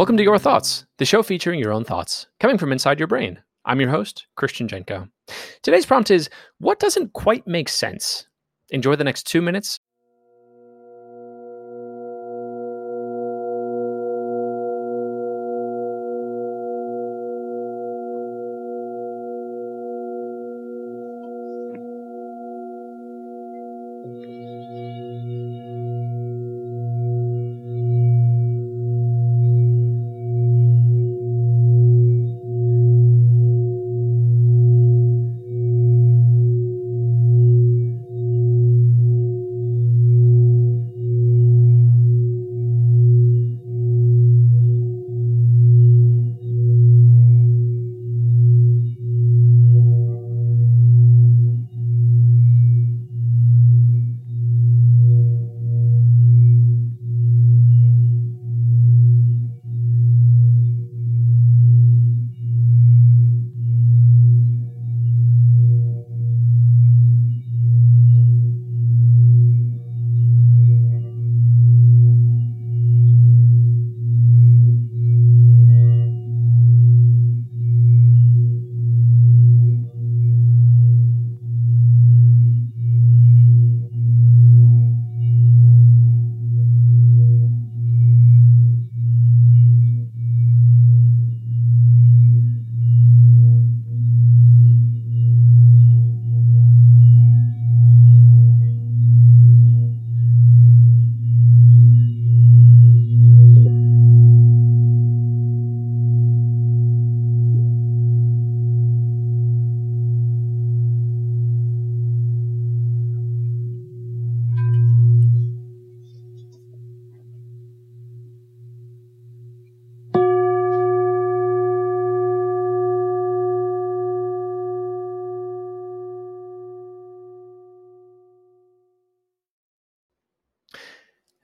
Welcome to Your Thoughts, the show featuring your own thoughts coming from inside your brain. I'm your host, Christian Jenko. Today's prompt is What doesn't quite make sense? Enjoy the next two minutes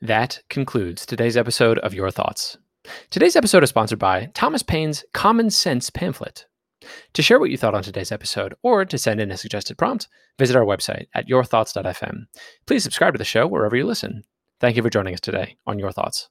That concludes today's episode of Your Thoughts. Today's episode is sponsored by Thomas Paine's Common Sense pamphlet. To share what you thought on today's episode or to send in a suggested prompt, visit our website at yourthoughts.fm. Please subscribe to the show wherever you listen. Thank you for joining us today on Your Thoughts.